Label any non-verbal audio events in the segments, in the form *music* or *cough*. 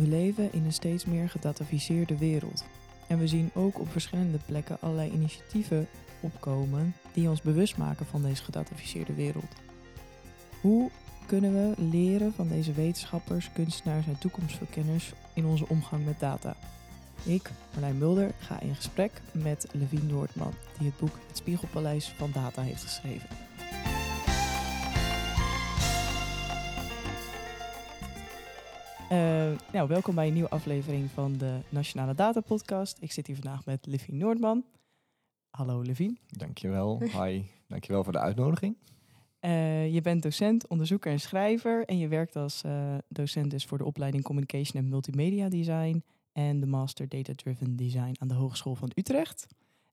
We leven in een steeds meer gedataficeerde wereld. En we zien ook op verschillende plekken allerlei initiatieven opkomen die ons bewust maken van deze gedataficeerde wereld. Hoe kunnen we leren van deze wetenschappers, kunstenaars en toekomstverkenners in onze omgang met data? Ik, Marlijn Mulder, ga in gesprek met Levine Noordman, die het boek Het Spiegelpaleis van Data heeft geschreven. Uh, nou, welkom bij een nieuwe aflevering van de Nationale Data Podcast. Ik zit hier vandaag met Levine Noordman. Hallo Levine. Dankjewel. Hi. Dankjewel voor de uitnodiging. Uh, je bent docent, onderzoeker en schrijver en je werkt als uh, docent dus voor de opleiding Communication en Multimedia Design en de Master Data Driven Design aan de Hogeschool van Utrecht.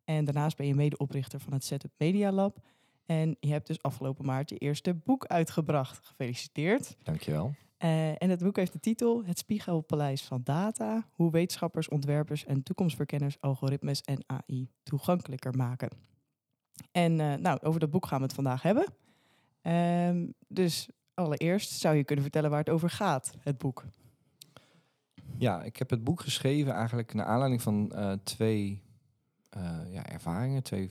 En daarnaast ben je medeoprichter van het Setup Media Lab. En je hebt dus afgelopen maart je eerste boek uitgebracht. Gefeliciteerd. Dankjewel. Uh, en het boek heeft de titel Het Spiegelpaleis van Data: Hoe wetenschappers, ontwerpers en toekomstverkenners algoritmes en AI toegankelijker maken. En uh, nou, over dat boek gaan we het vandaag hebben. Uh, dus allereerst zou je kunnen vertellen waar het over gaat, het boek. Ja, ik heb het boek geschreven eigenlijk naar aanleiding van uh, twee ja, ervaringen, twee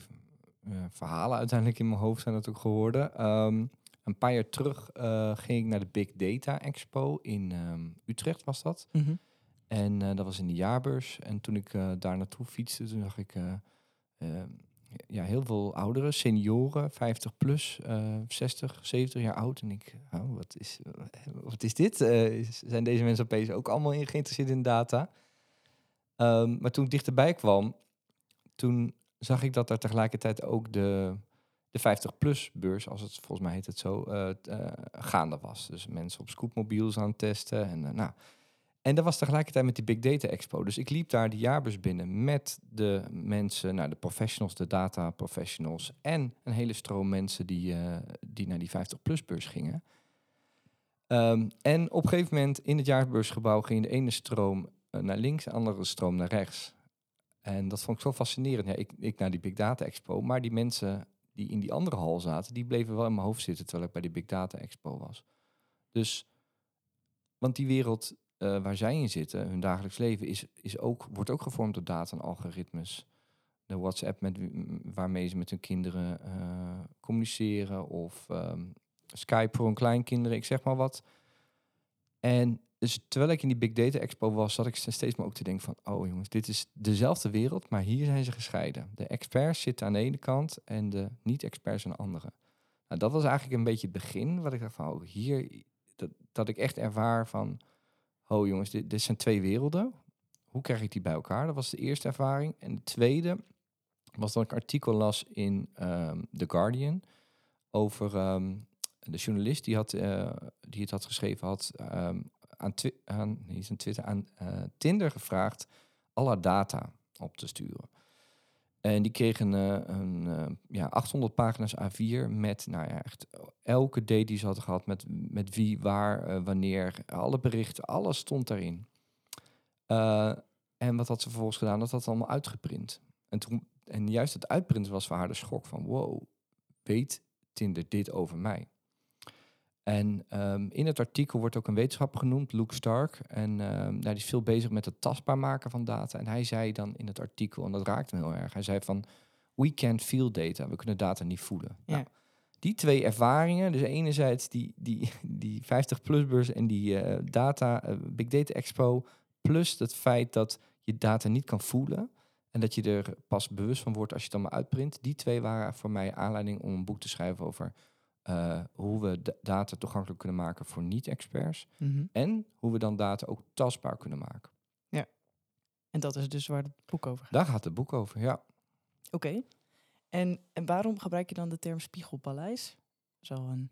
verhalen uiteindelijk in mijn hoofd zijn dat ook geworden. Um, een paar jaar terug uh, ging ik naar de Big Data Expo in um, Utrecht, was dat. Mm -hmm. En uh, dat was in de jaarbeurs. En toen ik uh, daar naartoe fietste, toen zag ik ja, heel veel ouderen, senioren, 50 plus, 60, 70 jaar oud. En ik, oh, wat, is, wat is dit? zijn deze mensen opeens ook allemaal in geïnteresseerd in data? Um, maar toen ik dichterbij kwam, toen zag ik dat er tegelijkertijd ook de de 50-plus beurs, als het volgens mij heet het zo, uh, uh, gaande was. Dus mensen op scootmobiels aan het testen. En, uh, nou. en dat was tegelijkertijd met die Big Data Expo. Dus ik liep daar de jaarbeurs binnen met de mensen, nou, de professionals, de data professionals en een hele stroom mensen die, die naar die 50-plus beurs gingen. Um, en op een gegeven moment in het jaarbeursgebouw ging de ene stroom naar links, de andere stroom naar rechts. En dat vond ik zo fascinerend. Ja, ik, ik naar die Big Data Expo, maar die mensen die in die andere hal zaten, die bleven wel in mijn hoofd zitten terwijl ik bij die Big Data Expo was. Dus, want die wereld uh, waar zij in zitten, hun dagelijks leven, is, is ook, wordt ook gevormd door data en algoritmes. De WhatsApp met, waarmee ze met hun kinderen uh, communiceren of um, Skype voor hun kleinkinderen, ik zeg maar wat. En dus terwijl ik in die Big Data Expo was, zat ik steeds maar ook te denken van, oh jongens, dit is dezelfde wereld, maar hier zijn ze gescheiden. De experts zitten aan de ene kant en de niet-experts aan de andere. Nou, dat was eigenlijk een beetje het begin, wat ik dacht van, oh, hier, dat, dat ik echt ervaar van, oh jongens, dit, dit zijn twee werelden. Hoe krijg ik die bij elkaar? Dat was de eerste ervaring. En de tweede was dat ik artikel las in um, The Guardian over um, de journalist die, had, uh, die het had geschreven had um, aan, aan, niet aan Twitter, aan uh, Tinder gevraagd alle data op te sturen. En die kregen uh, een uh, ja, 800 pagina's A4 met nou ja, echt elke date die ze hadden gehad, met, met wie, waar, wanneer, alle berichten, alles stond daarin. en wat had ze vervolgens gedaan? Dat had ze allemaal uitgeprint. En, toen, en juist het uitprinten was voor haar de schok van, wow, weet Tinder dit over mij? En um, in het artikel wordt ook een wetenschapper genoemd, Luke Stark. En um, nou, die is veel bezig met het tastbaar maken van data. En hij zei dan in het artikel, en dat raakte me heel erg, hij zei van, we can't feel data, we kunnen data niet voelen. Ja. Nou, die twee ervaringen, dus enerzijds die, die, die 50-plus-beurs en die uh, data, uh, Big Data Expo, plus het feit dat je data niet kan voelen en dat je er pas bewust van wordt als je het dan maar uitprint. Die twee waren voor mij aanleiding om een boek te schrijven over uh, hoe we data toegankelijk kunnen maken voor niet-experts. Mm -hmm. En hoe we dan data ook tastbaar kunnen maken. Ja, en dat is dus waar het boek over gaat. Daar gaat het boek over, ja. Oké. Okay. En, en waarom gebruik je dan de term spiegelpaleis? Zo een...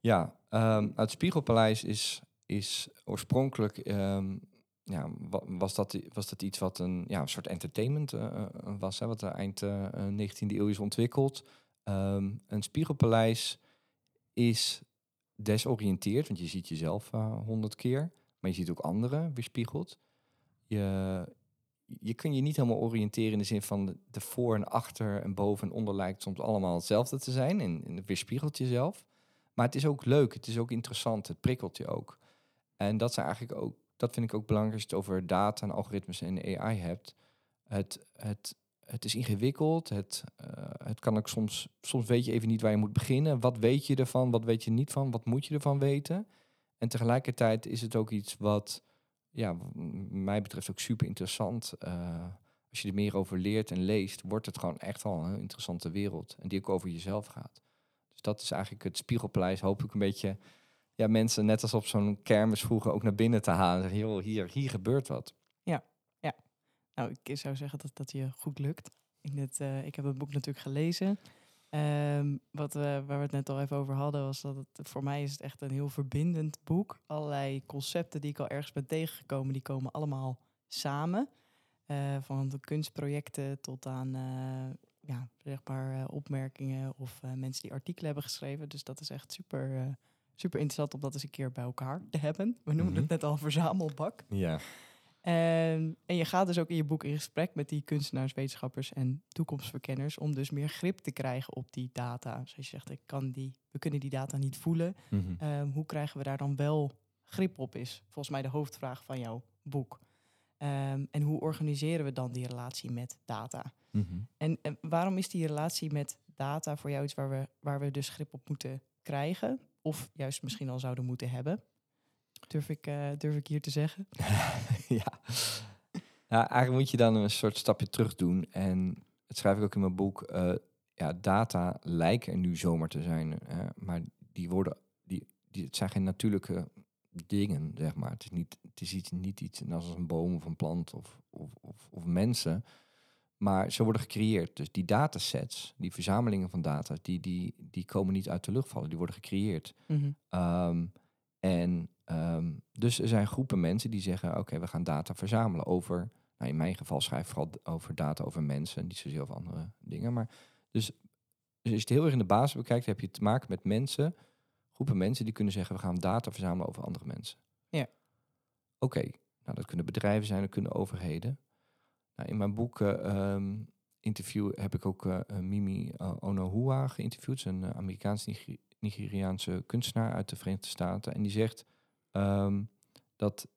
Ja, um, het spiegelpaleis is, is oorspronkelijk... Um, ja, was dat, was dat iets wat een, ja, een soort entertainment uh, was, hè, wat eind uh, 19e eeuw is ontwikkeld. Um, een spiegelpaleis is desoriënteerd, want je ziet jezelf uh, honderd keer, maar je ziet ook anderen weerspiegeld. Je, je kun je niet helemaal oriënteren in de zin van de, voor en achter en boven en onder lijkt soms allemaal hetzelfde te zijn en, en weerspiegelt jezelf. Maar het is ook leuk, het is ook interessant, het prikkelt je ook. En dat zijn eigenlijk ook dat vind ik ook belangrijk als je het over data en algoritmes en AI hebt. Het, het, het is ingewikkeld. Het, eh, het kan ook soms, soms weet je even niet waar je moet beginnen. Wat weet je ervan? Wat weet je niet van? Wat moet je ervan weten? En tegelijkertijd is het ook iets wat, ja, mij betreft ook super interessant. Eh, als je er meer over leert en leest, wordt het gewoon echt wel een interessante wereld. En die ook over jezelf gaat. Dus dat is eigenlijk het spiegelpleis, hoop ik een beetje ja, mensen net als op zo'n kermis vroeger ook naar binnen te halen. Zeggen, hier, hier gebeurt wat. Nou, ik zou zeggen dat dat je goed lukt. In het, eh, ik heb het boek natuurlijk gelezen. Ehm, wat we, waar we het net al even over hadden, was dat het voor mij is het echt een heel verbindend boek. Allerlei concepten die ik al ergens ben tegengekomen, die komen allemaal samen. Eh, van de kunstprojecten tot aan uh, ja, zeg maar, opmerkingen of mensen die artikelen hebben geschreven. Dus dat is echt super, super interessant om dat eens een keer bij elkaar te hebben. We noemen Mhm. het net al verzamelbak. Ja. En, en je gaat dus ook in je boek in gesprek met die kunstenaars, wetenschappers en toekomstverkenners om dus meer grip te krijgen op die data. Zoals je zegt, ik kan die, we kunnen die data niet voelen. Mhm. Ehm, hoe krijgen we daar dan wel grip op is volgens mij de hoofdvraag van jouw boek. Ehm, en hoe organiseren we dan die relatie met data? Mhm. En, en waarom is die relatie met data voor jou iets waar we, waar we dus grip op moeten krijgen? Of juist misschien al zouden moeten hebben? Durf ik, eh, durf ik hier te zeggen? *laughs* *laughs* ja. ja, eigenlijk moet je dan een soort stapje terug doen. En dat schrijf ik ook in mijn boek. eh, ja, data lijken er nu zomaar te zijn. eh, maar die worden, die, die, het zijn geen natuurlijke dingen, zeg maar. Het is niet, het is iets, niet iets als een boom of een plant of, of, of, of mensen. Maar ze worden gecreëerd. Dus die datasets, die verzamelingen van data, die, die, die komen niet uit de lucht vallen. Die worden gecreëerd. Ehm, en ehm, dus er zijn groepen mensen die zeggen: Oké, we gaan data verzamelen over. Nou, in mijn geval schrijf ik vooral over data over mensen, niet zozeer over andere dingen. Maar dus, dus als je het heel erg in de basis bekijkt, heb je te maken met mensen, groepen mensen die kunnen zeggen: We gaan data verzamelen over andere mensen. Ja. Oké, nou dat kunnen bedrijven zijn, dat kunnen overheden. Nou, in mijn boek eh, ehm, interview heb ik ook eh, eh, Mimi Onohua geïnterviewd, Ze is een eh, Amerikaans-Nigeri- Nigeriaanse kunstenaar uit de Verenigde Staten. En die zegt ehm, dat,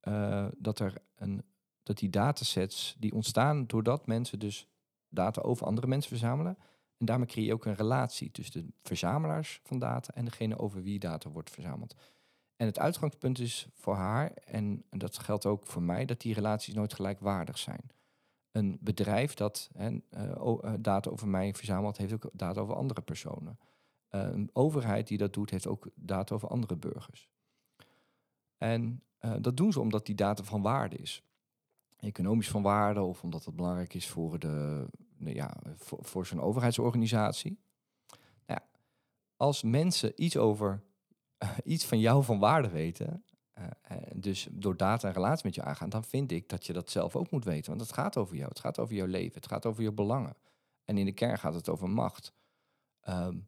eh, dat, er een, dat die datasets die ontstaan doordat mensen dus data over andere mensen verzamelen. En daarmee creëer je ook een relatie tussen de verzamelaars van data en degene over wie data wordt verzameld. En het uitgangspunt is voor haar, en dat geldt ook voor mij, dat die relaties nooit gelijkwaardig zijn. Een bedrijf dat eh, eh, data over mij verzamelt, heeft ook data over andere personen. Eh, een overheid die dat doet, heeft ook data over andere burgers. En eh, dat doen ze omdat die data van waarde is. Economisch van waarde of omdat het belangrijk is voor, de, nou ja, voor, zo'n overheidsorganisatie. Nou als mensen iets over iets van jou van waarde weten, eh, eh, dus door data en relatie met je aangaan, dan vind ik dat je dat zelf ook moet weten. Want het gaat over jou, het gaat over jouw leven, het gaat over je belangen. En in de kern gaat het over macht. Ehm,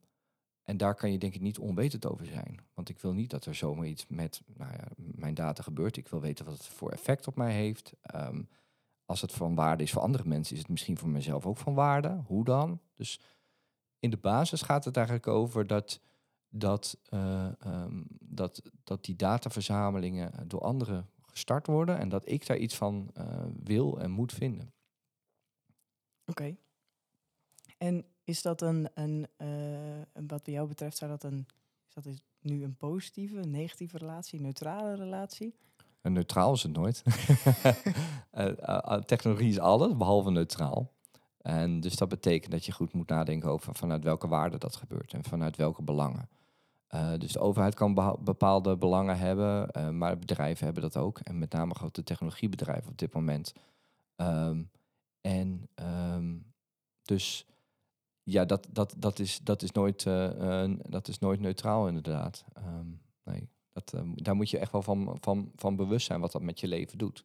en daar kan je denk ik niet onwetend over zijn. Want ik wil niet dat er zomaar iets met nou ja, mijn data gebeurt. Ik wil weten wat het voor effect op mij heeft. Ehm, als het van waarde is voor andere mensen, is het misschien voor mezelf ook van waarde. Hoe dan? Dus in de basis gaat het eigenlijk over dat, dat, eh, ehm, dat, dat die dataverzamelingen door anderen gestart worden en dat ik daar iets van eh, wil en moet vinden. Oké. En is dat een, een, een- wat bij jou betreft, zou dat een, is dat nu een positieve, een negatieve relatie, een neutrale relatie? En neutraal is het nooit. *laughs* Eh, eh, technologie is alles, behalve neutraal. En dus dat betekent dat je goed moet nadenken over vanuit welke waarde dat gebeurt en vanuit welke belangen. Dus de overheid kan bepaalde belangen hebben, maar bedrijven hebben dat ook. En met name grote technologiebedrijven op dit moment. Ehm, en ehm, dus ja, dat, dat, dat, is, dat, is nooit, eh, eh, dat is nooit neutraal inderdaad. Ehm, nee. Dat, eh, daar moet je echt wel van, van, van bewust zijn wat dat met je leven doet.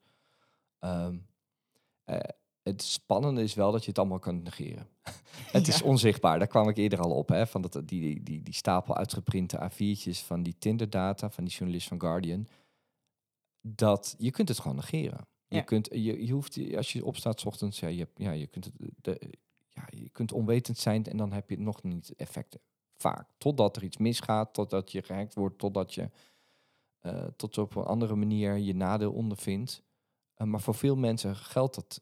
Ehm, eh, het spannende is wel dat je het allemaal kan negeren. *laughs* het is onzichtbaar, daar kwam ik eerder al op. Hè, van dat, die, die, die, stapel uitgeprinte A4'tjes van die Tinder-data van die journalist van Guardian. Dat je kunt het gewoon negeren. Je, kunt, je, je hoeft, als je opstaat 's ochtends, ja, je, ja, je, kunt het, de, je kunt onwetend zijn en dan heb je nog niet effecten. Vaak. Totdat er iets misgaat, totdat je gehackt wordt, totdat je eh, tot op een andere manier je nadeel ondervindt. Uh, maar voor veel mensen geldt dat,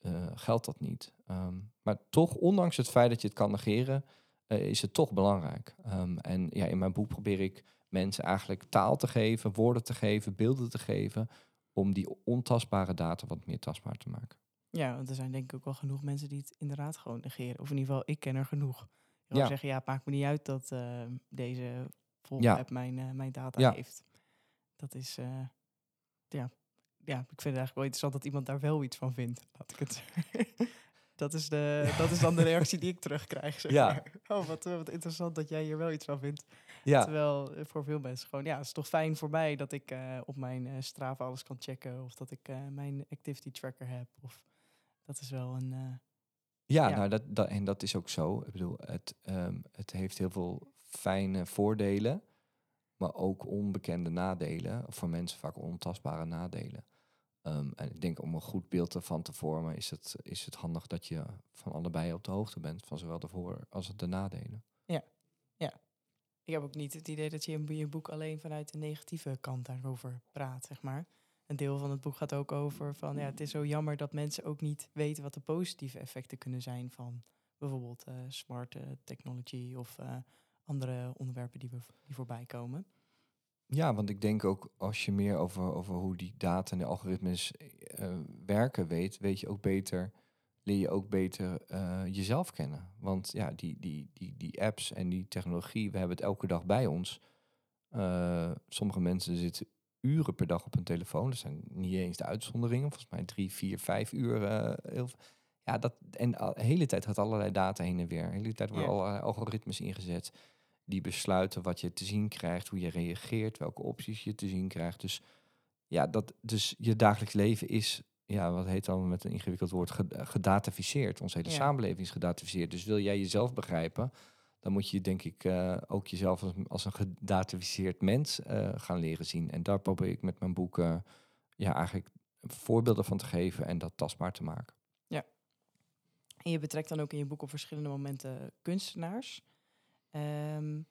uh, geldt dat niet. Um, maar toch, ondanks het feit dat je het kan negeren, is het toch belangrijk. Um, en ja, in mijn boek probeer ik mensen eigenlijk taal te geven, woorden te geven, beelden te geven, om die ontastbare data wat meer tastbaar te maken. Ja, want er zijn denk ik ook wel genoeg mensen die het inderdaad gewoon negeren. Of in ieder geval, ik ken er genoeg. Je ja. zeggen, ja, het maakt me niet uit dat uh, deze volgende ja. mijn, uh, mijn data ja. heeft. Dat is, uh, ja. ja, ik vind het eigenlijk wel interessant dat iemand daar wel iets van vindt. Laat ik het *laughs* zeggen. dat, is de, dat is dan de reactie die ik terugkrijg. Zeg ja. Maar. Oh, wat, wat interessant dat jij hier wel iets van vindt. Ja. Terwijl voor veel mensen gewoon, ja, het is toch fijn voor mij dat ik op mijn Strava alles kan checken. Of dat ik mijn activity tracker heb. Of dat is wel een. Uh, ja, nou dat, dat, en dat is ook zo. Ik bedoel, het, um, het heeft heel veel fijne voordelen, maar ook onbekende nadelen. Of voor mensen vaak ontastbare nadelen. Um, en ik denk om een goed beeld ervan te vormen, is het, is het handig dat je van allebei op de hoogte bent, van zowel de voor- als de nadelen. Ja, ja. Ik heb ook niet het idee dat je in je boek alleen vanuit de negatieve kant daarover praat, zeg maar een deel van het boek gaat ook over van ja, het is zo jammer dat mensen ook niet weten wat de positieve effecten kunnen zijn van bijvoorbeeld uh, smart uh, technology of uh, andere onderwerpen die, we, die voorbij komen. Ja, want ik denk ook als je meer over, over hoe die data en de algoritmes werken weet, weet je ook beter, leer je ook beter jezelf kennen. Want ja, die, die, die, die apps en die technologie, we hebben het elke dag bij ons. sommige mensen zitten uren per dag op een telefoon. Dat zijn niet eens de uitzonderingen. Volgens mij drie, vier, vijf uur. Uh, heel, ja, dat, en de hele tijd gaat allerlei data heen en weer. De hele tijd worden allerlei algoritmes ingezet. Die besluiten wat je te zien krijgt, hoe je reageert, welke opties je te zien krijgt. Dus ja, dat, dus je dagelijks leven is, ja, wat heet dan met een ingewikkeld woord, gedataficeerd. Onze hele samenleving is gedataficeerd. Dus wil jij jezelf begrijpen, dan moet je denk ik uh, ook jezelf als, als een gedatificeerd mens uh, gaan leren zien. En daar probeer ik met mijn boeken uh, ja, eigenlijk voorbeelden van te geven en dat tastbaar te maken. Ja. En je betrekt dan ook in je boek op verschillende momenten kunstenaars. Um,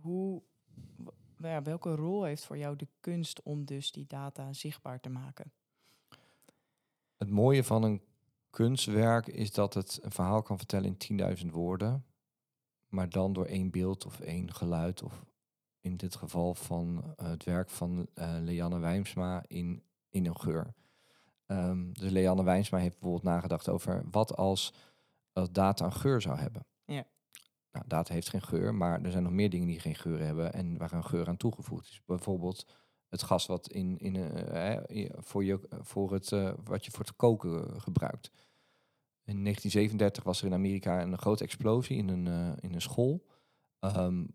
hoe, ja, welke rol heeft voor jou de kunst om dus die data zichtbaar te maken? Het mooie van een kunstwerk is dat het een verhaal kan vertellen in 10.000 woorden maar dan door één beeld of één geluid. Of in dit geval van uh, het werk van uh, Leanne Wijmsma in, in een geur. Um, dus Leanne Wijmsma heeft bijvoorbeeld nagedacht over wat als uh, data een geur zou hebben. Ja. Nou, data heeft geen geur, maar er zijn nog meer dingen die geen geur hebben en waar een geur aan toegevoegd is. Bijvoorbeeld het gas wat in, in, uh, voor, je, voor het, wat je voor het koken gebruikt. In 1937 was er in Amerika een grote explosie in een, uh, in een school. Um,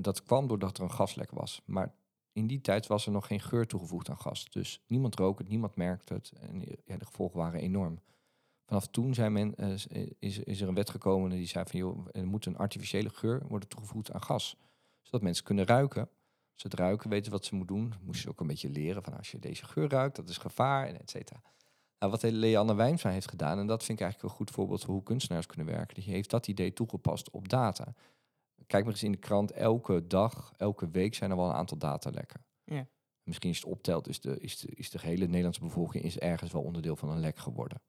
dat, kwam doordat er een gaslek was. Maar in die tijd was er nog geen geur toegevoegd aan gas. Dus niemand rook het, niemand merkte het. En ja, de gevolgen waren enorm. Vanaf toen zijn men, uh, is, is er een wet gekomen die zei van joh, er moet een artificiële geur worden toegevoegd aan gas. Zodat mensen kunnen ruiken. Ze ruiken, weten wat ze moeten doen. Moesten ze ook een beetje leren van als je deze geur ruikt, dat is gevaar en et cetera. Nou, wat Leanne Wijnsma heeft gedaan, en dat vind ik eigenlijk een goed voorbeeld van hoe kunstenaars kunnen werken, die heeft dat idee toegepast op data. Kijk maar eens in de krant, elke dag, elke week zijn er wel een aantal datalekken. Ja. Misschien je het optelt, is de, is, de, is de hele Nederlandse bevolking is ergens wel onderdeel van een lek geworden.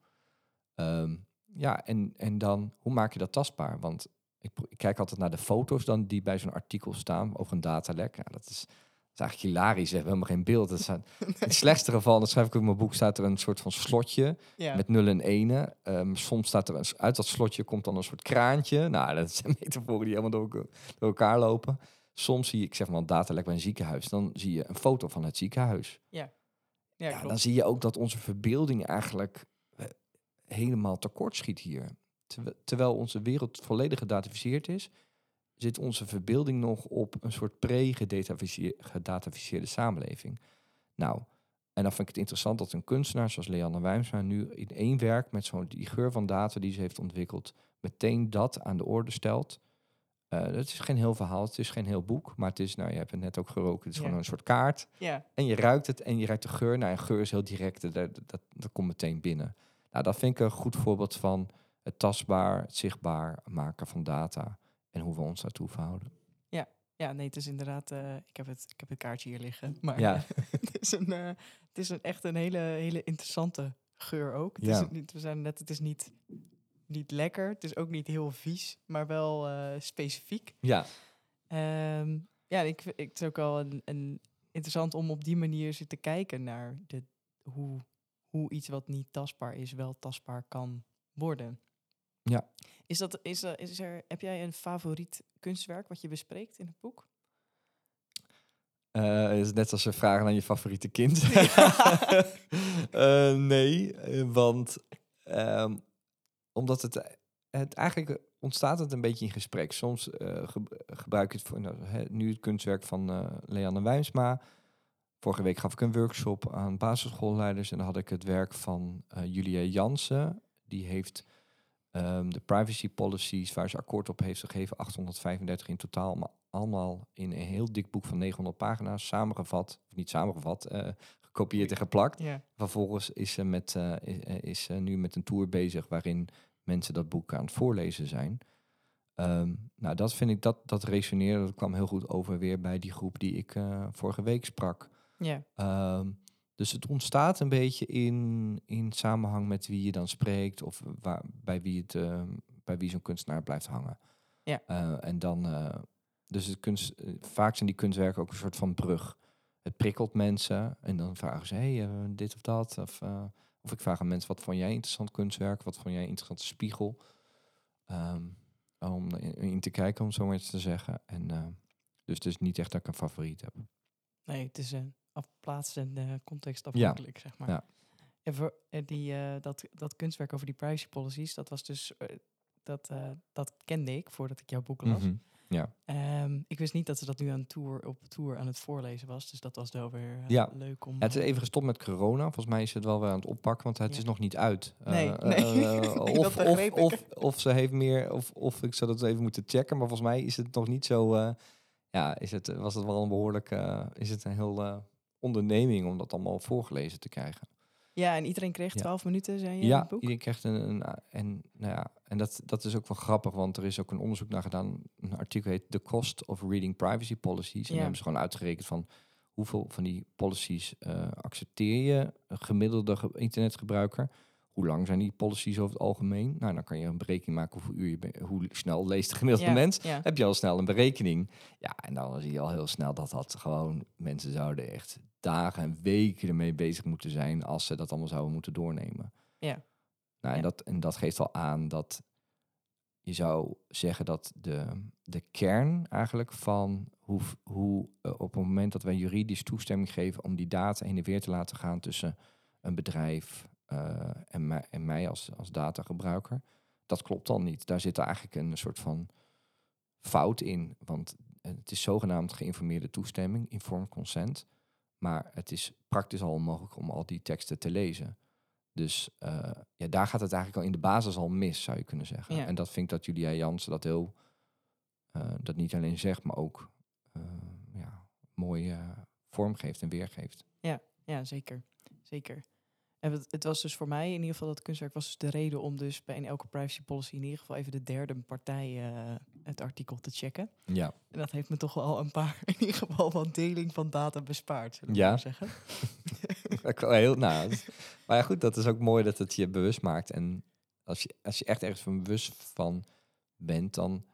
Um, ja, en, en dan, hoe maak je dat tastbaar? Want ik, ik kijk altijd naar de foto's dan die bij zo'n artikel staan over een datalek. Ja, dat is is eigenlijk hilarisch. We hebben helemaal geen beeld. Dat zijn, In het slechtste geval, dat schrijf ik ook in mijn boek, staat er een soort van slotje met nul en ene. Um, soms staat er een, uit dat slotje komt dan een soort kraantje. Nou, dat zijn metaforen die helemaal door, door elkaar lopen. Soms zie je, ik zeg maar, datalek bij een ziekenhuis. Dan zie je een foto van het ziekenhuis. Ja. Ja, ja dan zie je ook dat onze verbeelding eigenlijk uh, helemaal tekort schiet hier. Terwijl onze wereld volledig gedatificeerd is, zit onze verbeelding nog op een soort pre-gedataficeerde samenleving. Nou, en dan vind ik het interessant dat een kunstenaar zoals Leanne Wijmsma nu in één werk met zo'n die geur van data die ze heeft ontwikkeld, meteen dat aan de orde stelt. Uh, het is geen heel verhaal, het is geen heel boek, maar het is, nou, je hebt het net ook geroken, het is gewoon een soort kaart. Ja. En je ruikt het en je ruikt de geur. Nou, een geur is heel direct, dat, dat, dat, komt meteen binnen. Nou, dat vind ik een goed voorbeeld van het tastbaar, het zichtbaar maken van data en hoe we ons daartoe verhouden. Ja, Ja, nee, het is inderdaad. eh, ik, heb het, ik heb het kaartje hier liggen. Maar Ja. *laughs* het is, een, eh, het is een, echt een hele, hele interessante geur ook. Het Ja. is niet, we zijn net, het is niet, niet lekker. Het is ook niet heel vies, maar wel eh, specifiek. Ja, Ehm, ja, ik, ik, het is ook wel een, een interessant om op die manier te kijken naar de, hoe, hoe iets wat niet tastbaar is, wel tastbaar kan worden. Ja. Is dat, is, er- is er, heb jij een favoriet kunstwerk wat je bespreekt in het boek? Eh, is net als ze vragen aan je favoriete kind. *laughs* *laughs* Eh, nee, eh, want ehm, omdat het, het eigenlijk ontstaat het een beetje in gesprek. Soms eh, ge- gebruik ik het voor nou, nu het kunstwerk van eh Leanne Wijnsma. Vorige week gaf ik een workshop aan basisschoolleiders en dan had ik het werk van eh, Julia Jansen. Die heeft ehm, de privacy policies waar ze akkoord op heeft gegeven, 835 in totaal, maar allemaal in een heel dik boek van 900 pagina's samengevat, of niet samengevat, eh, gekopieerd en geplakt. Vervolgens is ze met, eh, is, eh, is ze nu met een tour bezig waarin mensen dat boek aan het voorlezen zijn. Ehm, nou, dat vind ik, dat, dat resoneerde, dat kwam heel goed over weer bij die groep die ik vorige week sprak. Ja, Ehm, dus het ontstaat een beetje in, in samenhang met wie je dan spreekt of waar, bij wie, het, ehm, bij wie zo'n kunstenaar blijft hangen. Ja. Eh, en dan, eh, dus het kunst, eh, vaak zijn die kunstwerken ook een soort van brug. Het prikkelt mensen en dan vragen ze, hey, eh, dit of dat. Of, eh, of ik vraag aan mensen, wat vond jij interessant kunstwerk? Wat vond jij een interessante spiegel? Ehm, om in, te kijken, om zo maar eens te zeggen. En, eh, dus het is niet echt dat ik een favoriet heb. nee, het is een afplaats en context afhankelijk, zeg maar. Ja. En voor eh, die, eh, dat, dat kunstwerk over die privacy policies, dat was dus, eh, dat, dat kende ik voordat ik jouw boek las. Mhm. Ja. Ehm, ik wist niet dat ze dat nu aan tour, op tour aan het voorlezen was. Dus dat was wel weer Ja. leuk om... Ja, het is even gestopt met corona. Volgens mij is het wel weer aan het oppakken, want het Ja. is nog niet uit. Nee, *laughs* of, of, of, of ze heeft meer, of, of ik zou dat even moeten checken. Maar volgens mij is het nog niet zo. ja, is het, was het wel een behoorlijk. eh, is het een heel onderneming om dat allemaal voorgelezen te krijgen. Ja, en iedereen kreeg Ja. 12 minuten, zei je in Ja, het boek? iedereen krijgt een. een en nou ja, en dat, dat is ook wel grappig, want er is ook een onderzoek naar gedaan. Een artikel heet The Cost of Reading Privacy Policies. En Ja. hebben ze gewoon uitgerekend van hoeveel van die policies eh, accepteer je, een gemiddelde ge- internetgebruiker. Hoe lang zijn die policies over het algemeen? Nou, dan kan je een berekening maken hoeveel uur je hoe snel leest de gemiddelde Ja, mens. Ja. Heb je al snel een berekening. Ja, en dan zie je al heel snel dat dat gewoon mensen zouden echt dagen en weken ermee bezig moeten zijn als ze dat allemaal zouden moeten doornemen. Ja. Nou, en, Ja. dat, en dat geeft al aan dat je zou zeggen dat de, de kern eigenlijk van hoe, hoe eh, op het moment dat wij juridisch toestemming geven om die data heen en weer te laten gaan tussen een bedrijf eh, en, mij, en mij als, als datagebruiker, dat klopt dan niet. Daar zit eigenlijk een soort van fout in, want het is zogenaamd geïnformeerde toestemming, informed consent, maar het is praktisch al onmogelijk om al die teksten te lezen. Dus eh, ja, daar gaat het eigenlijk al in de basis al mis, zou je kunnen zeggen. Ja. En dat vind ik dat Julia Jansen dat heel, eh, dat niet alleen zegt, maar ook eh, ja, mooi vormgeeft en weergeeft. Ja, zeker. Zeker. En het, was dus voor mij in ieder geval dat kunstwerk was dus de reden om dus bij in elke privacy policy in ieder geval even de derde partij eh, het artikel te checken. Ja, En dat heeft me toch wel een paar, *laughs* in ieder geval wat deling van data bespaard, zullen we Ja. maar zeggen. *laughs* Heel, nou, dat- maar ja, goed, dat is ook mooi dat het je bewust maakt. En als je, als je echt ergens van bewust van bent, dan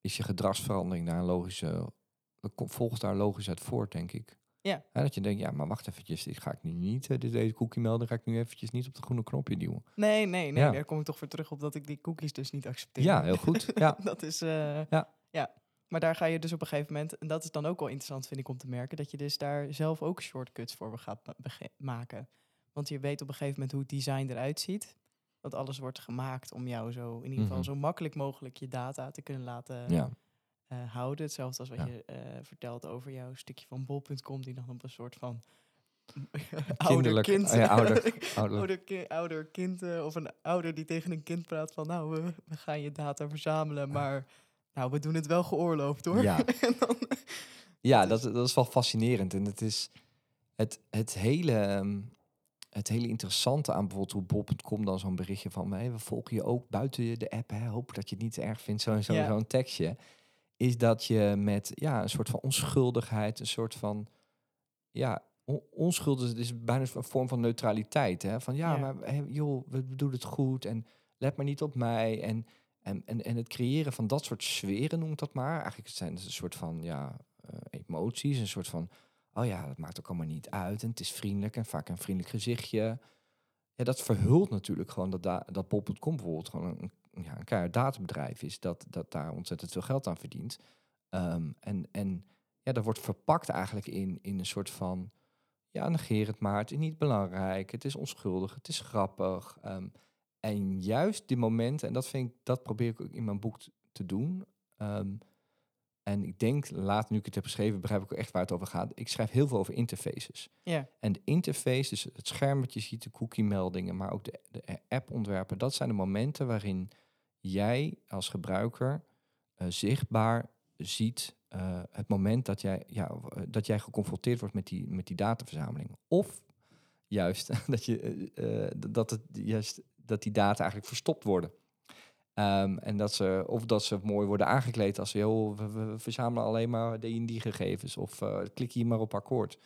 is je gedragsverandering daar een logische, dat komt- volgt daar logisch uit voort, denk ik. Ja. Hè, dat je denkt, ja, maar wacht eventjes, dit ga ik nu niet, eh, dit deze cookie melden, ga ik nu eventjes niet op de groene knopje duwen. Nee, nee, nee. Ja. Daar kom ik toch voor terug op dat ik die cookies dus niet accepteer. Ja, heel goed. *laughs* Ja, dat is. eh, Ja. ja. Maar daar ga je dus op een gegeven moment, en dat is dan ook wel interessant, vind ik, om te merken, dat je dus daar zelf ook shortcuts voor gaat maken. Want je weet op een gegeven moment hoe het design eruit ziet. Want alles wordt gemaakt om jou zo, in ieder geval, Mhm. zo makkelijk mogelijk je data te kunnen laten ja, eh, houden. Hetzelfde als wat Ja. je eh, vertelt over jouw stukje van bol.com, die dan op een soort van *laughs* ouder kind, oh ja, ouder- *laughs* ouder. ouder, ki- ouder kind eh, of een ouder die tegen een kind praat van nou, we, we gaan je data verzamelen, maar nou, we doen het wel geoorloofd hoor. Ja. *laughs* dan, Ja, Dat dat, dat is wel fascinerend. En het is het, het, hele, ehm, het hele interessante aan bijvoorbeeld hoe bol.com dan zo'n berichtje van hey, we volgen je ook buiten de app. Hè, hoop dat je het niet erg vindt, zo en zo Ja. zo'n tekstje. Is dat je met ja, een soort van onschuldigheid, een soort van ja, on- onschuld is, is bijna een vorm van neutraliteit. Hè? Van ja, Ja. maar joh, we doen het goed en let maar niet op mij. En, en, en, en het creëren van dat soort sferen, noem ik dat maar. Eigenlijk zijn het een soort van ja, eh, emoties, een soort van, oh ja, dat maakt ook allemaal niet uit. En het is vriendelijk en vaak een vriendelijk gezichtje. Ja, dat verhult natuurlijk gewoon dat, da dat Bol.com bijvoorbeeld gewoon een, ja, een keihard databedrijf is. Dat, dat daar ontzettend veel geld aan verdient. Ehm, en, en ja, dat wordt verpakt eigenlijk in, in een soort van... Ja, negeer het maar. Het is niet belangrijk. Het is onschuldig. Het is grappig. Ehm, en juist die momenten, en dat, vind ik, dat probeer ik ook in mijn boek te doen. Ehm, en ik denk, later nu ik het heb geschreven, begrijp ik ook echt waar het over gaat. Ik schrijf heel veel over interfaces. Ja, En de interface, dus het scherm wat je ziet, de cookie-meldingen, maar ook de, de app-ontwerpen, dat zijn de momenten waarin jij als gebruiker eh, zichtbaar ziet eh, het moment dat jij, ja, eh, dat jij geconfronteerd wordt met die, met die dataverzameling. Of juist *laughs* dat, je, dat, het, juist dat die data eigenlijk verstopt worden. Ehm, en dat ze, of dat ze mooi worden aangekleed als we, we verzamelen alleen maar die die gegevens. Of klik hier maar op akkoord.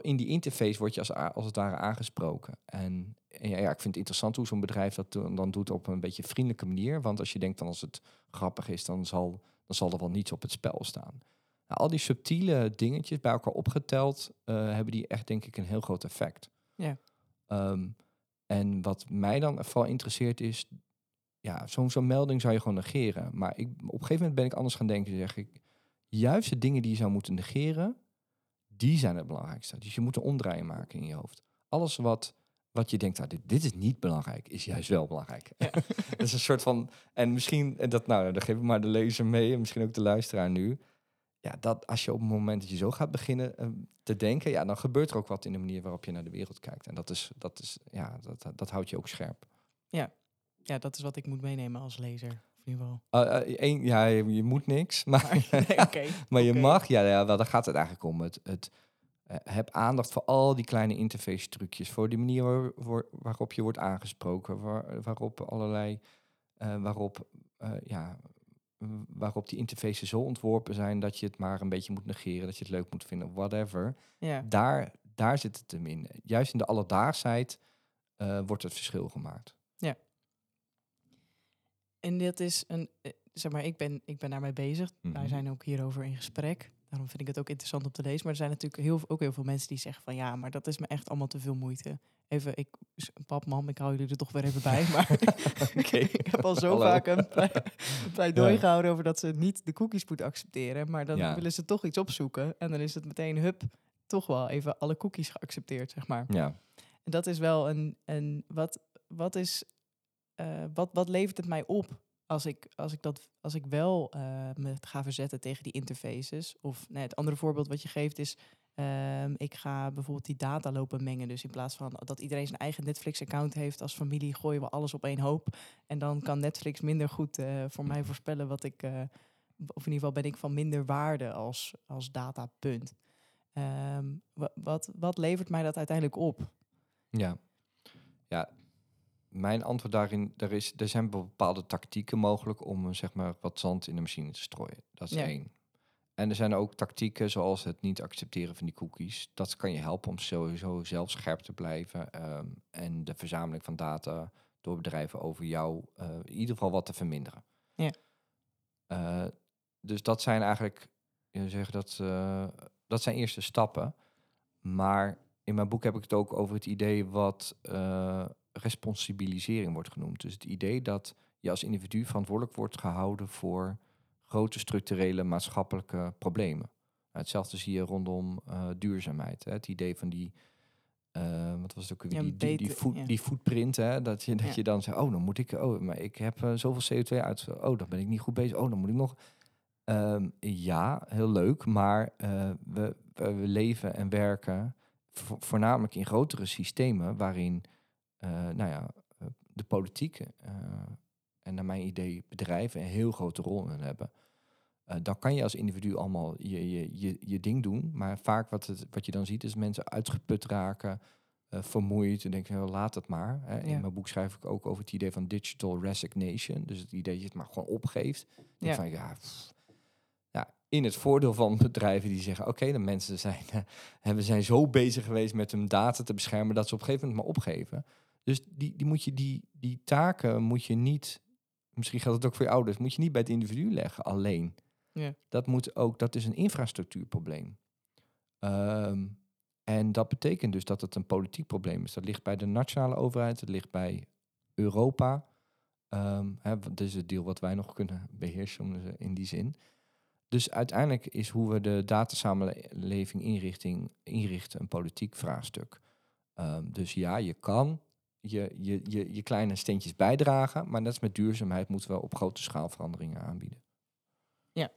In die interface word je als, als het ware aangesproken. En, en ja, ja, ik vind het interessant hoe zo'n bedrijf dat dan doet op een beetje vriendelijke manier. Want als je denkt dan als het grappig is, dan zal, dan zal er wel niets op het spel staan. Nou, al die subtiele dingetjes bij elkaar opgeteld, eh, hebben die echt denk ik een heel groot effect. Ja. Ehm, en wat mij dan vooral interesseert is, ja, zo'n zo'n melding zou je gewoon negeren. Maar ik, op een gegeven moment ben ik anders gaan denken, zeg ik, juist de dingen die je zou moeten negeren, die zijn het belangrijkste. Dus je moet een omdraaien maken in je hoofd. Alles wat, wat je denkt, nou, dit, dit is niet belangrijk, is juist wel belangrijk. Ja. *laughs* dat is een soort van, en misschien, en dat, nou, dan geef ik maar de lezer mee, en misschien ook de luisteraar nu. Ja, dat als je op het moment dat je zo gaat beginnen eh, te denken, ja, dan gebeurt er ook wat in de manier waarop je naar de wereld kijkt. En dat is, dat is, ja, dat, dat houdt je ook scherp. ja, dat is wat ik moet meenemen als lezer. Ieder geval. Uh, ja, je, je moet niks, *laughs* maar, Maar, *laughs* nee, oké. *laughs* maar je mag, ja, ja, wel, daar gaat het eigenlijk om. Het, het, eh, heb aandacht voor al die kleine interface trucjes, voor die manier waar- waar- waarop je wordt aangesproken, waar, waarop allerlei, eh, waarop, eh, ja, waarop die interfaces zo ontworpen zijn dat je het maar een beetje moet negeren, dat je het leuk moet vinden, whatever. Ja, Daar, daar zit het hem in. Juist in de alledaagsheid wordt het verschil gemaakt. En dit is een, eh, zeg maar, ik ben, ik ben daarmee bezig. Wij Mhm. zijn ook hierover in gesprek. Daarom vind ik het ook interessant om te lezen. Maar er zijn natuurlijk heel, ook heel veel mensen die zeggen van ja, maar dat is me echt allemaal te veel moeite. Even, ik, pap, mam, ik hou jullie er toch weer even bij. *laughs* Maar *laughs* ik heb al zo Hallo. vaak een, plei- een pleidooi Ja. gehouden over dat ze niet de cookies moeten accepteren. Maar dan Ja. willen ze toch iets opzoeken. En dan is het meteen, hup, toch wel even alle cookies geaccepteerd, zeg maar. Ja. En dat is wel een. een wat, wat is. Eh, wat, wat levert het mij op als ik, als ik, dat, als ik wel eh, me ga verzetten tegen die interfaces? Of nee, het andere voorbeeld wat je geeft is. ehm, ik ga bijvoorbeeld die data lopen mengen. Dus in plaats van dat iedereen zijn eigen Netflix-account heeft als familie, gooien we alles op één hoop. En dan kan Netflix minder goed eh, voor mij voorspellen wat ik. of in ieder geval ben ik van minder waarde als, als datapunt. Ehm, wa- wat, wat levert mij dat uiteindelijk op? Ja. Ja, mijn antwoord daarin, er, is, er zijn bepaalde tactieken mogelijk om eh, zeg maar wat zand in de machine te strooien. Dat is Ja. één. En er zijn ook tactieken zoals het niet accepteren van die cookies. Dat kan je helpen om sowieso zelf scherp te blijven. ehm, en de verzameling van data door bedrijven over jou eh, in ieder geval wat te verminderen. Ja. Eh, dus dat zijn eigenlijk, je zegt dat, dat zijn eerste stappen. Maar in mijn boek heb ik het ook over het idee wat responsibilisering wordt genoemd. Dus het idee dat je als individu verantwoordelijk wordt gehouden voor grote structurele maatschappelijke problemen. Nou, hetzelfde zie je rondom eh, duurzaamheid. Hè? Het idee van die, eh, wat was het ook weer, Ja, die, die, die, ja. die footprint, hè? dat, je, dat Ja. je dan zegt, oh, dan moet ik, oh, maar ik heb eh, zoveel CO2 uit, oh, dan ben ik niet goed bezig, oh, dan moet ik nog. Ehm, ja, heel leuk, maar we, we leven en werken vo- voornamelijk in grotere systemen waarin, nou ja, eh, de politiek eh, en naar mijn idee bedrijven een heel grote rol in hebben. Eh, dan kan je als individu allemaal je, je, je, je ding doen, maar vaak wat, het, wat je dan ziet is mensen uitgeput raken, eh, vermoeid en denken, nou, laat het maar. Hè. Ja. In mijn boek schrijf ik ook over het idee van digital resignation, dus het idee dat je het maar gewoon opgeeft. Ja. Ja. Van, ja, pff, in het voordeel van *laughs* bedrijven die zeggen: oké, de mensen zijn, *laughs* uh, we zijn zo bezig geweest met hun data te beschermen dat ze op een gegeven moment maar opgeven. Dus die, die, moet je, die, die taken moet je niet, misschien geldt het ook voor je ouders, moet je niet bij het individu leggen alleen. Ja. Dat moet ook, dat is een infrastructuurprobleem. Ehm, en dat betekent dus dat het een politiek probleem is. Dat ligt bij de nationale overheid, het ligt bij Europa. Um, hè, dat is het deel wat wij nog kunnen beheersen in die zin. Dus uiteindelijk is hoe we de datasamenleving inrichting, inrichten een politiek vraagstuk. Um, dus ja, je kan je, je, je, je kleine steentjes bijdragen, maar net als met duurzaamheid moeten we op grote schaal veranderingen aanbieden. Ja,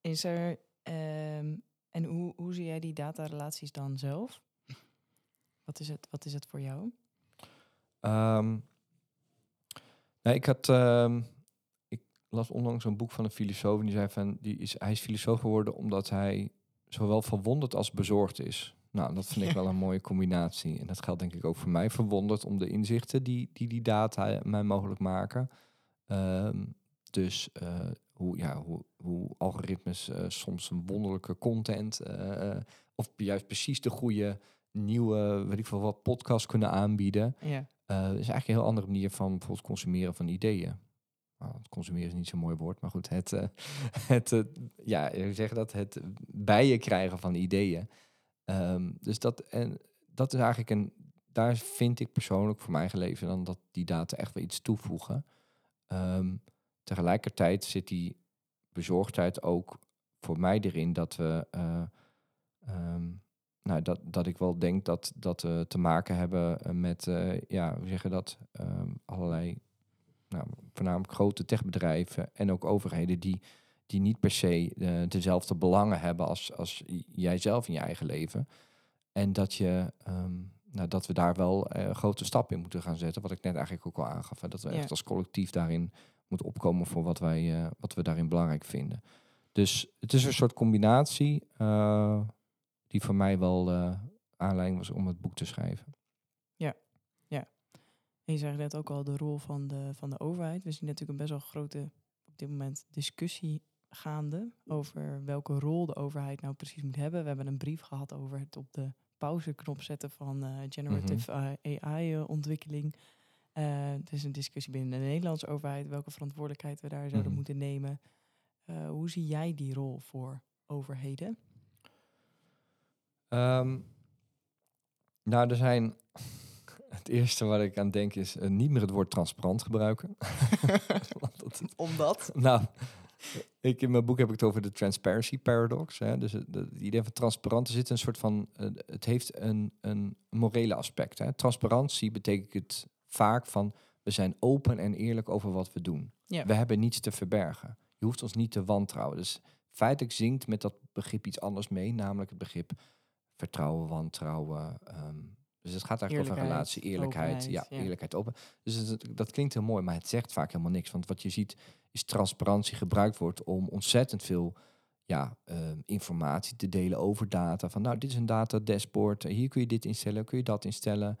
is er. Um, en hoe, hoe zie jij die datarelaties dan zelf? Wat is het, wat is het voor jou? Um, nou, ik had. Um, ik las onlangs een boek van een filosoof en die zei van die is, hij is filosoof geworden omdat hij zowel verwonderd als bezorgd is. Nou, dat vind ik *laughs* wel een mooie combinatie. En dat geldt denk ik ook voor mij. Verwonderd om de inzichten die die, die data mij mogelijk maken. Um, dus uh, hoe, ja, hoe, hoe algoritmes uh, soms een wonderlijke content uh, of juist precies de goede nieuwe, weet ik veel wat, podcast kunnen aanbieden. Ja. is eigenlijk een heel andere manier van bijvoorbeeld consumeren van ideeën. Nou, het consumeren is niet zo'n mooi woord, maar goed, het, *laughs* het ja, hoe zeg dat, het bij je krijgen van ideeën. Um, dus dat, en dat is eigenlijk een, daar vind ik persoonlijk voor mijn leven dan dat die data echt wel iets toevoegen. Um, tegelijkertijd zit die bezorgdheid ook voor mij erin dat we, uh, um, nou, dat, dat ik wel denk dat, dat we te maken hebben met, uh, ja, hoe zeggen dat, allerlei, nou, voornamelijk grote techbedrijven en ook overheden die die niet per se uh, dezelfde belangen hebben als, als jijzelf in je eigen leven. En dat, je, um, nou, dat we daar wel uh, grote stappen in moeten gaan zetten. Wat ik net eigenlijk ook al aangaf. Hè, dat we ja. echt als collectief daarin moeten opkomen voor wat, wij, uh, wat we daarin belangrijk vinden. Dus het is een soort combinatie die voor mij wel aanleiding was om het boek te schrijven. Ja, ja. En je zei net ook al de rol van de, van de overheid. We zien natuurlijk een best wel grote op dit moment discussie gaande over welke rol de overheid nou precies moet hebben. We hebben een brief gehad over het op de pauzeknop zetten van uh, generative mm -hmm. AI-ontwikkeling. Uh, er is een discussie binnen de Nederlandse overheid welke verantwoordelijkheid we daar zouden mm -hmm. moeten nemen. Hoe zie jij die rol voor overheden? Um, nou, er zijn. *laughs* Het eerste waar ik aan denk is niet meer het woord transparant gebruiken. *laughs* *laughs* dat, Omdat? Nou, ik, in mijn boek heb ik het over de transparency paradox. Hè. Dus het, het idee van transparant, zit een soort van, uh, het heeft een, een morele aspect. Hè. Transparantie betekent het vaak van, we zijn open en eerlijk over wat we doen. Ja. We hebben niets te verbergen. Je hoeft ons niet te wantrouwen. Dus feitelijk zingt met dat begrip iets anders mee, namelijk het begrip vertrouwen, wantrouwen. Um, dus het gaat eigenlijk over relatie, eerlijkheid, ja, ja, eerlijkheid open. Dus het, dat klinkt heel mooi, maar het zegt vaak helemaal niks. Want wat je ziet is transparantie gebruikt wordt om ontzettend veel ja, uh, informatie te delen over data. Van nou, dit is een data dashboard, hier kun je dit instellen, kun je dat instellen.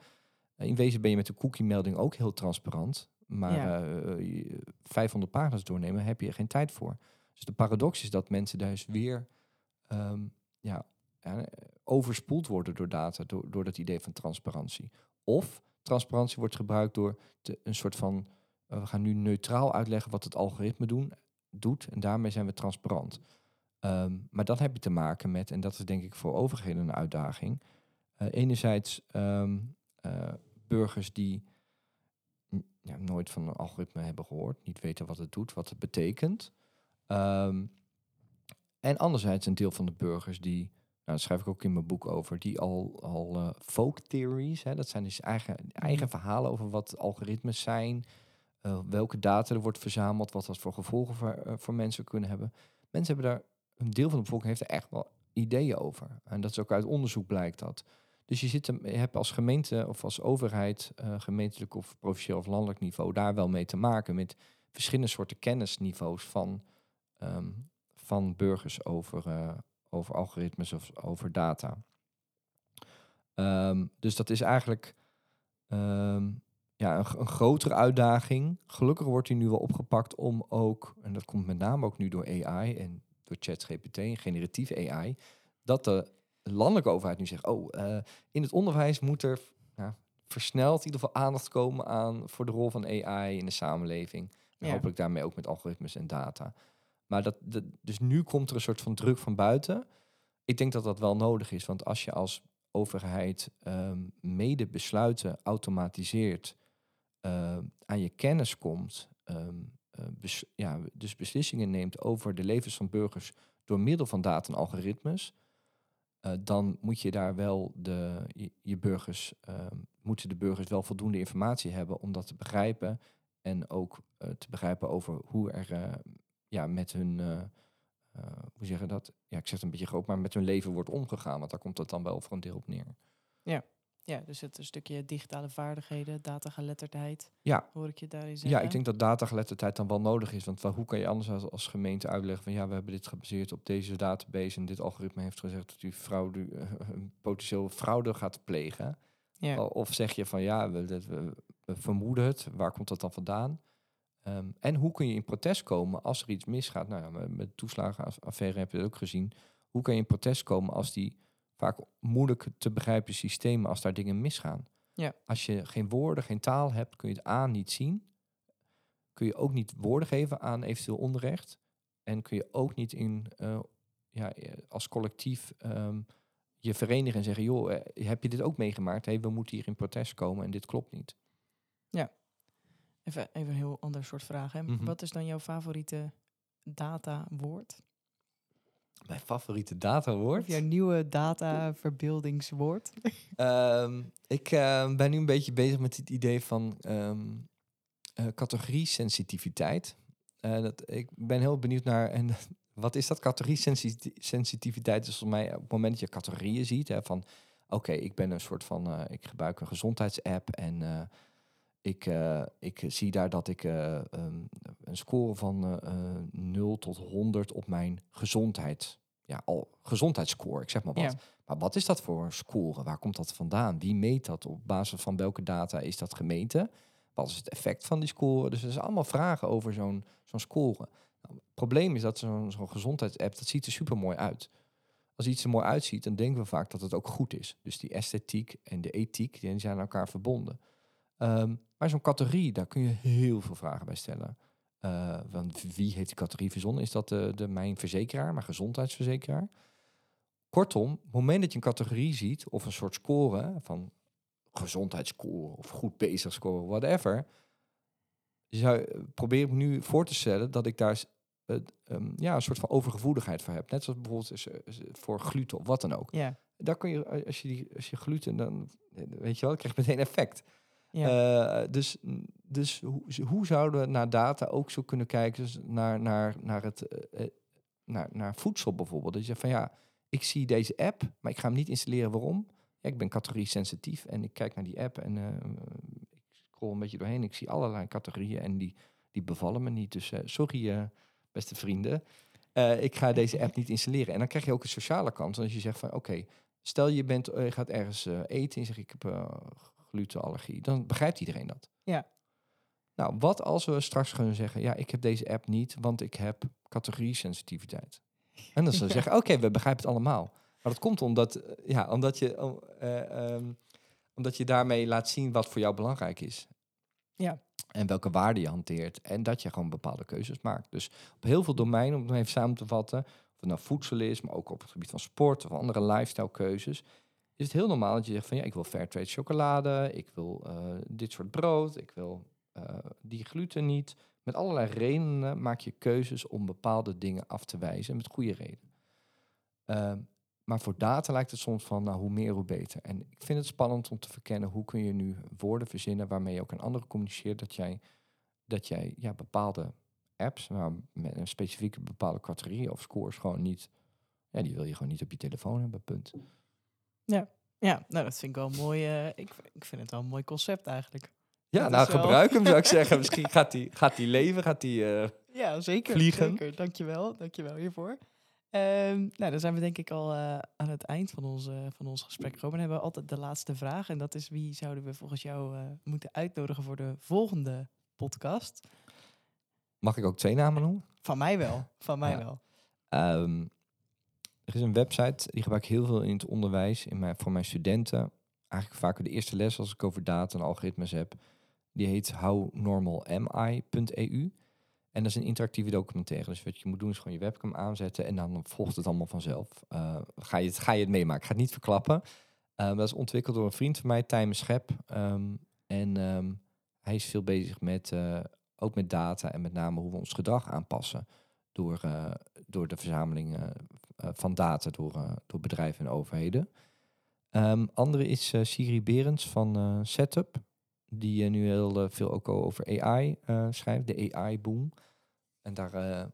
in wezen ben je met de cookie-melding ook heel transparant. Maar ja. uh, 500 pagina's doornemen heb je er geen tijd voor. Dus de paradox is dat mensen dus weer um, ja, overspoeld worden door data, door, door dat idee van transparantie. Of transparantie wordt gebruikt door te, een soort van, uh, we gaan nu neutraal uitleggen wat het algoritme doen, doet en daarmee zijn we transparant. Um, maar dan heb je te maken met, en dat is denk ik voor overheden een uitdaging, uh, enerzijds um, uh, burgers die ja, nooit van een algoritme hebben gehoord, niet weten wat het doet, wat het betekent. Um, en anderzijds een deel van de burgers die daar schrijf ik ook in mijn boek over, die al, al uh, folk theories, hè, dat zijn dus eigen, eigen mm. verhalen over wat algoritmes zijn, uh, welke data er wordt verzameld, wat dat voor gevolgen voor, uh, voor mensen kunnen hebben. Mensen hebben daar, een deel van de bevolking heeft er echt wel ideeën over. En dat is ook uit onderzoek blijkt dat. Dus je, zit, je hebt als gemeente of als overheid, gemeentelijk of provinciaal of landelijk niveau, daar wel mee te maken met verschillende soorten kennisniveaus van, um, van burgers over, over algoritmes of over data. Um, dus dat is eigenlijk um, ja, een, een, grotere uitdaging. Gelukkig wordt die nu wel opgepakt om ook, en dat komt met name ook nu door AI, en door ChatGPT, een generatieve AI, dat de landelijke overheid nu zegt, oh, eh, in het onderwijs moet er nou, versneld in ieder geval aandacht komen aan voor de rol van AI in de samenleving. En Ja. hopelijk daarmee ook met algoritmes en data. Maar dat, dus nu komt er een soort van druk van buiten. Ik denk dat dat wel nodig is, want als je als overheid ehm, mede besluiten automatiseert, ehm, aan je kennis komt, ehm, eh, ja, dus beslissingen neemt over de levens van burgers door middel van data en algoritmes, eh, dan moet je daar wel de, je, je burgers, ehm, moeten de burgers wel voldoende informatie hebben om dat te begrijpen en ook eh, te begrijpen over hoe er eh, ja, met hun, eh, eh, hoe zeg je dat? Ja, ik zeg het een beetje groot, maar met hun leven wordt omgegaan, want daar komt het dan wel voor een deel op neer. Ja, dus het een stukje digitale vaardigheden, datageletterdheid. Ja. Hoor ik je daarin zeggen? Ja, ik denk dat datageletterdheid dan wel nodig is. Want wel, hoe kan je anders als, als gemeente uitleggen van ja, we hebben dit gebaseerd op deze database en dit algoritme heeft gezegd dat u fraude, een potentieel fraude gaat plegen. Ja. Of zeg je van ja, we, dat- we, we vermoeden het, waar komt dat dan vandaan? Ehm, en hoe kun je in protest komen als er iets misgaat? Nou ja, met- de toeslagenaffaire heb je dat ook gezien. Hoe kan je in protest komen als die vaak moeilijk te begrijpen systemen, als daar dingen misgaan? Ja. Als je geen woorden, geen taal hebt, kun je het A niet zien. Kun je ook niet woorden geven aan eventueel onrecht. En kun je ook niet in, eh, ja, eh, als collectief ehm, je verenigen en zeggen, joh, eh, heb je dit ook meegemaakt? Hey, we moeten hier in protest komen en dit klopt niet. Even, even een heel ander soort vraag. Hè. Mhm. Wat is dan jouw favoriete datawoord? Mijn favoriete datawoord? Of jouw nieuwe data-verbeeldingswoord? *laughs* Ehm, ik eh, ben nu een beetje bezig met het idee van ehm eh, categorie-sensitiviteit. Eh, dat, ik ben heel benieuwd naar, en *laughs* wat is dat? Categorie-sensitiviteit is volgens mij op het moment dat je categorieën ziet, hè, van oké, ik ben een soort van, eh, ik gebruik een gezondheidsapp en ik, eh, ik zie daar dat ik eh, ehm, een score van eh, eh, 0 tot 100 op mijn gezondheid, ja, al gezondheidsscore, ik zeg maar wat. Ja. Maar wat is dat voor een score? Waar komt dat vandaan? Wie meet dat? Op basis van welke data is dat gemeten? Wat is het effect van die score? Dus er zijn allemaal vragen over zo'n zo'n score. Nou, het probleem is dat zo'n zo'n gezondheidsapp, dat ziet er super mooi uit. Als iets er mooi uitziet, dan denken we vaak dat het ook goed is. Dus die esthetiek en de ethiek, die zijn aan elkaar verbonden. Ehm, maar zo'n categorie, daar kun je heel veel vragen bij stellen. Eh, want wie heeft die categorie verzonnen? Is dat de, de mijn verzekeraar, mijn gezondheidsverzekeraar? Kortom, op het moment dat je een categorie ziet of een soort score van gezondheidsscore of goed bezig score, whatever, zou, probeer ik me nu voor te stellen dat ik daar ehm, ja, een soort van overgevoeligheid voor heb. Net zoals bijvoorbeeld is, eh, voor gluten of wat dan ook. Ja. Daar kun je, eh, als je, die, als je gluten, dan eh, weet je wel, krijg je meteen effect. Eh, dus dus hoe, hoe zouden we naar data ook zo kunnen kijken dus naar, naar, naar, het, eh, eh, naar, naar voedsel bijvoorbeeld? Dat je zegt van ja, ik zie deze app, maar ik ga hem niet installeren. Waarom? Ja, ik ben categorie sensitief en ik kijk naar die app en ik scroll een beetje doorheen. Ik zie allerlei categorieën en die, die bevallen me niet. Dus sorry, beste vrienden. Ik ga deze app niet installeren. En dan krijg je ook een sociale kant. Als je zegt van oké, stel je, bent, gaat ergens eten en je zegt ik heb glutenallergie. Dan begrijpt iedereen dat. Ja. Nou, wat als we straks kunnen zeggen, ja, ik heb deze app niet, want ik heb categorie-sensitiviteit. En dan zullen ze *laughs* zeggen, oké, we begrijpen het allemaal. Maar dat komt omdat, eh, ja, omdat, je, eh, ehm, omdat je daarmee laat zien wat voor jou belangrijk is. Ja. En welke waarden je hanteert. En dat je gewoon bepaalde keuzes maakt. Dus op heel veel domeinen, om het even samen te vatten, of het nou voedsel is, maar ook op het gebied van sport of andere lifestyle keuzes, is het heel normaal dat je zegt van ja, ik wil fairtrade chocolade, ik wil eh, dit soort brood, ik wil eh, die gluten niet. Met allerlei redenen maak je keuzes om bepaalde dingen af te wijzen met goede reden. Ehm, maar voor data lijkt het soms van, nou, hoe meer, hoe beter. En ik vind het spannend om te verkennen hoe kun je nu woorden verzinnen waarmee je ook aan anderen communiceert dat jij, dat jij ja, bepaalde apps, maar met een specifieke bepaalde categorie of scores gewoon niet, ja, die wil je gewoon niet op je telefoon hebben, punt. Ja, nou dat vind ik wel mooi. eh, ik, ik vind het wel een mooi concept eigenlijk. Ja, Dat nou wel- gebruik hem zou ik zeggen. *laughs* Misschien gaat die, gaat die leven, gaat die... eh, Ja, zeker. Vliegen. Zeker. Dankjewel. Dankjewel hiervoor. Ehm, nou, dan zijn we denk ik al eh, aan het eind van ons, van ons gesprek gekomen. Dan hebben we altijd de laatste vraag. En dat is wie zouden we volgens jou moeten uitnodigen voor de volgende podcast? Mag ik ook twee namen noemen? Van mij wel. Van mij Ja. wel. Ehm, er is een website, die gebruik ik heel veel in het onderwijs, in mijn, voor mijn studenten. Eigenlijk vaak de eerste les als ik over data en algoritmes heb. Die heet hownormalami.eu. En dat is een interactieve documentaire. Dus wat je moet doen is gewoon je webcam aanzetten en dan volgt het allemaal vanzelf. Uh, ga, je het, ga je het meemaken. Ga het niet verklappen. Uh, dat is ontwikkeld door een vriend van mij, Tijmen Schep. Um, en um, hij is veel bezig met, uh, ook met data en met name hoe we ons gedrag aanpassen. Door, door de verzameling van data door, door bedrijven en overheden. Um, andere is Siri Berends van Setup die nu heel veel ook over AI schrijft, de AI-boom. En daar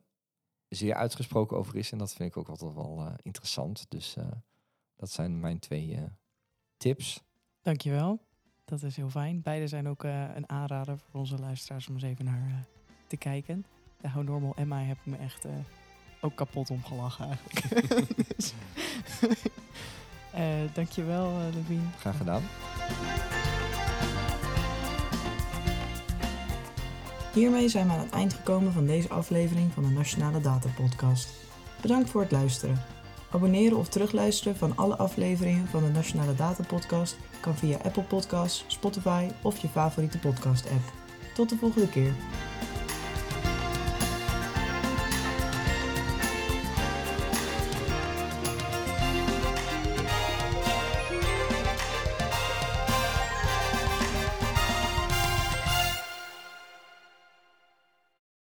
zeer uitgesproken over is. En dat vind ik ook altijd wel interessant. Dus dat zijn mijn twee tips. Dankjewel. Dat is heel fijn. Beide zijn ook een aanrader voor onze luisteraars om eens even naar te kijken. De How Normal I heb ik me echt ook kapot om gelachen eigenlijk. dus, *laughs* uh, dankjewel, uh, Levine. Graag gedaan. Hiermee zijn we aan het eind gekomen van deze aflevering van de Nationale Data Podcast. Bedankt voor het luisteren. Abonneren of terugluisteren van alle afleveringen van de Nationale Data Podcast kan via Apple Podcasts, Spotify of je favoriete podcast app. Tot de volgende keer.